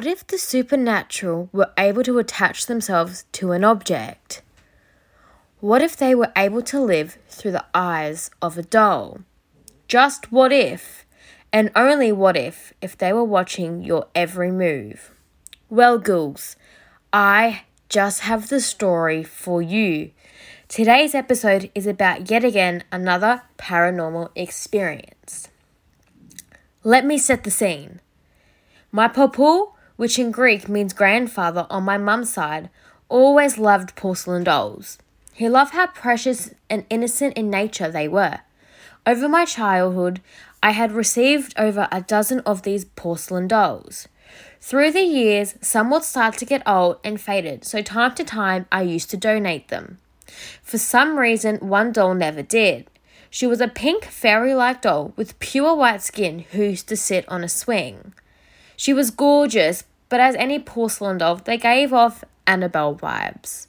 What if the supernatural were able to attach themselves to an object? What if they were able to live through the eyes of a doll? Just what if, and only what if, if they were watching your every move? Well, ghouls, I just have the story for you. Today's episode is about yet again another paranormal experience. Let me set the scene. My papu, which in Greek means grandfather on my mum's side, always loved porcelain dolls. He loved how precious and innocent in nature they were. Over my childhood, I had received over a dozen of these porcelain dolls. Through the years, some would start to get old and faded, so time to time I used to donate them. For some reason, one doll never did. She was a pink fairy like doll with pure white skin who used to sit on a swing. She was gorgeous, but as any porcelain doll, they gave off Annabelle vibes.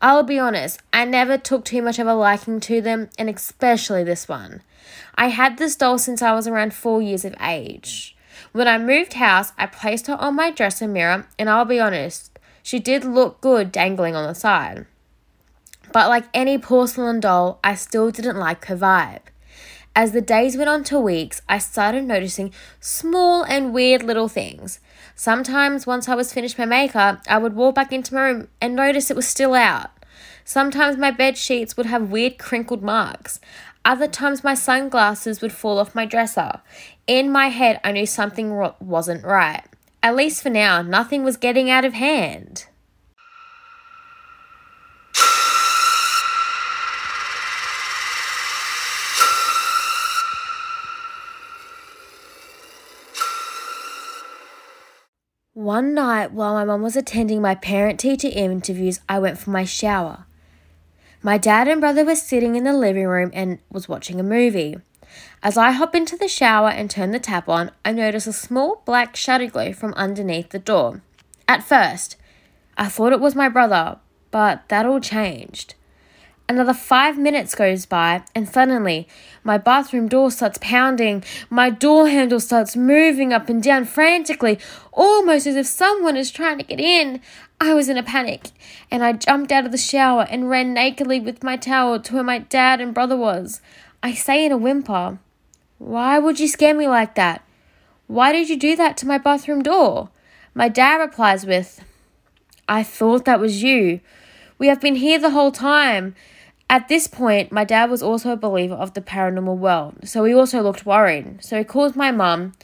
I'll be honest, I never took too much of a liking to them, and especially this one. I had this doll since I was around four years of age. When I moved house, I placed her on my dresser mirror, and I'll be honest, she did look good dangling on the side. But like any porcelain doll, I still didn't like her vibe. As the days went on to weeks, I started noticing small and weird little things. Sometimes, once I was finished my makeup, I would walk back into my room and notice it was still out. Sometimes my bed sheets would have weird crinkled marks. Other times, my sunglasses would fall off my dresser. In my head, I knew something wasn't right. At least for now, nothing was getting out of hand. One night, while my mum was attending my parent teacher interviews, I went for my shower. My dad and brother were sitting in the living room and was watching a movie. As I hop into the shower and turn the tap on, I notice a small black shadow glow from underneath the door. At first, I thought it was my brother, but that all changed. Another five minutes goes by, and suddenly my bathroom door starts pounding. My door handle starts moving up and down frantically, almost as if someone is trying to get in. I was in a panic, and I jumped out of the shower and ran nakedly with my towel to where my dad and brother was. I say in a whimper, Why would you scare me like that? Why did you do that to my bathroom door? My dad replies with, I thought that was you. We have been here the whole time. At this point, my dad was also a believer of the paranormal world, so he also looked worried. So he called my mum.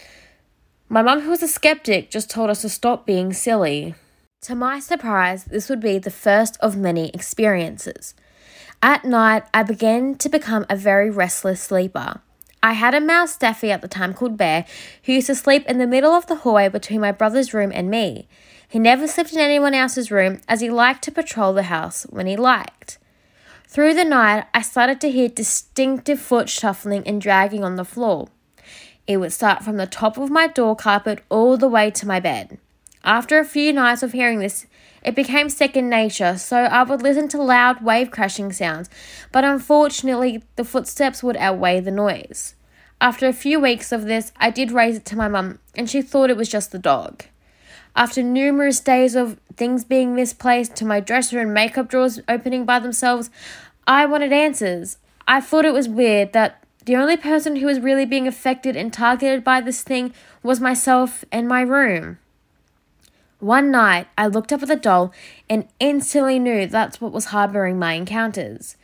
My mum, who was a skeptic, just told us to stop being silly. To my surprise, this would be the first of many experiences. At night, I began to become a very restless sleeper. I had a mouse Staffy at the time called Bear, who used to sleep in the middle of the hallway between my brother's room and me. He never slept in anyone else's room as he liked to patrol the house when he liked. Through the night, I started to hear distinctive foot shuffling and dragging on the floor. It would start from the top of my door carpet all the way to my bed. After a few nights of hearing this, it became second nature, so I would listen to loud wave crashing sounds, but unfortunately, the footsteps would outweigh the noise. After a few weeks of this, I did raise it to my mum, and she thought it was just the dog. After numerous days of things being misplaced to my dresser and makeup drawers opening by themselves, I wanted answers. I thought it was weird that the only person who was really being affected and targeted by this thing was myself and my room. One night, I looked up at the doll and instantly knew that's what was harboring my encounters.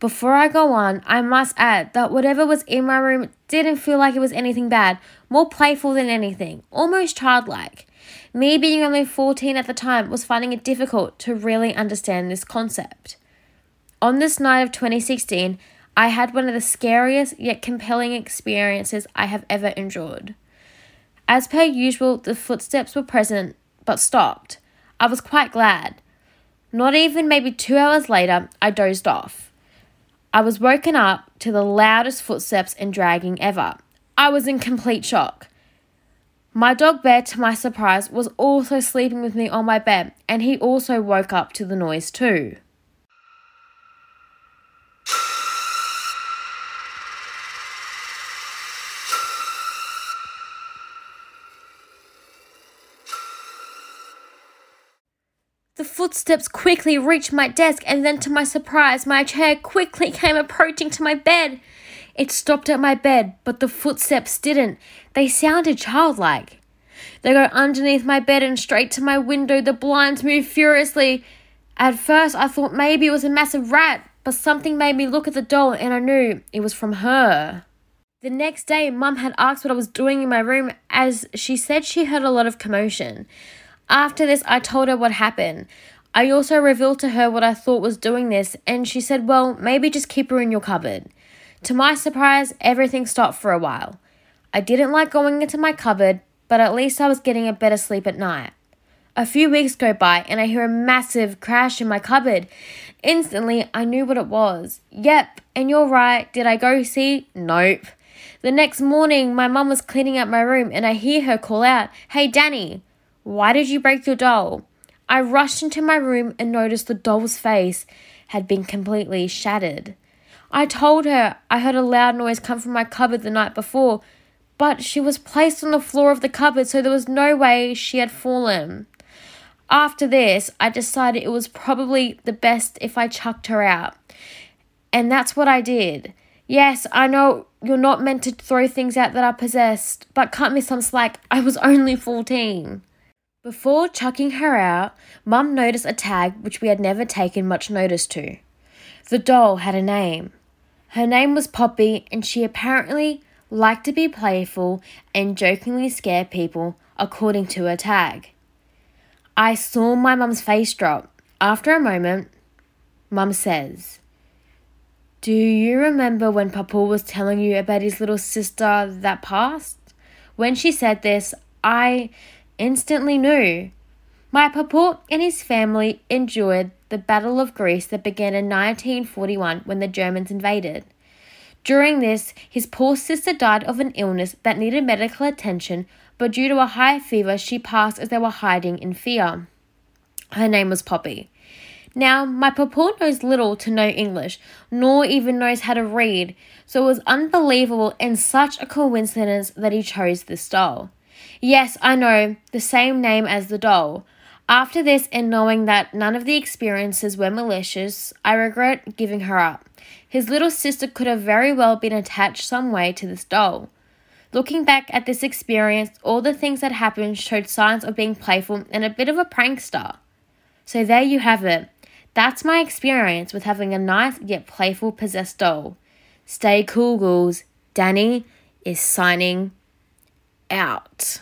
Before I go on, I must add that whatever was in my room didn't feel like it was anything bad, more playful than anything, almost childlike. Me being only 14 at the time was finding it difficult to really understand this concept. On this night of 2016, I had one of the scariest yet compelling experiences I have ever endured. As per usual, the footsteps were present but stopped. I was quite glad. Not even maybe two hours later, I dozed off. I was woken up to the loudest footsteps and dragging ever. I was in complete shock. My dog Bear, to my surprise, was also sleeping with me on my bed, and he also woke up to the noise too. The footsteps quickly reached my desk, and then to my surprise, my chair quickly came approaching to my bed. It stopped at my bed, but the footsteps didn't. They sounded childlike. They go underneath my bed and straight to my window. The blinds move furiously. At first, I thought maybe it was a massive rat, but something made me look at the doll and I knew it was from her. The next day, Mum had asked what I was doing in my room as she said she heard a lot of commotion. After this, I told her what happened. I also revealed to her what I thought was doing this, and she said, Well, maybe just keep her in your cupboard. To my surprise, everything stopped for a while. I didn't like going into my cupboard, but at least I was getting a better sleep at night. A few weeks go by and I hear a massive crash in my cupboard. Instantly, I knew what it was. Yep, and you're right. Did I go see? Nope. The next morning, my mum was cleaning up my room and I hear her call out, Hey Dannie, why did you break your doll? I rushed into my room and noticed the doll's face had been completely shattered. I told her I heard a loud noise come from my cupboard the night before, but she was placed on the floor of the cupboard, so there was no way she had fallen. After this, I decided it was probably the best if I chucked her out. And that's what I did. Yes, I know you're not meant to throw things out that are possessed, but cut me some slack. I was only 14. Before chucking her out, Mum noticed a tag which we had never taken much notice to. The doll had a name. Her name was Poppy, and she apparently liked to be playful and jokingly scare people, according to her tag. I saw my mum's face drop. After a moment, Mum says, do you remember when Papa was telling you about his little sister that passed? When she said this, I instantly knew. My papa and his family endured the Battle of Greece that began in 1941 when the Germans invaded. During this, his poor sister died of an illness that needed medical attention, but due to a high fever, she passed as they were hiding in fear. Her name was Poppy. Now, my papa knows little to no English, nor even knows how to read, so it was unbelievable and such a coincidence that he chose this doll. Yes, I know, the same name as the doll. After this, and knowing that none of the experiences were malicious, I regret giving her up. His little sister could have very well been attached some way to this doll. Looking back at this experience, all the things that happened showed signs of being playful and a bit of a prankster. So there you have it. That's my experience with having a nice yet playful possessed doll. Stay cool, ghouls. Dannie is signing out.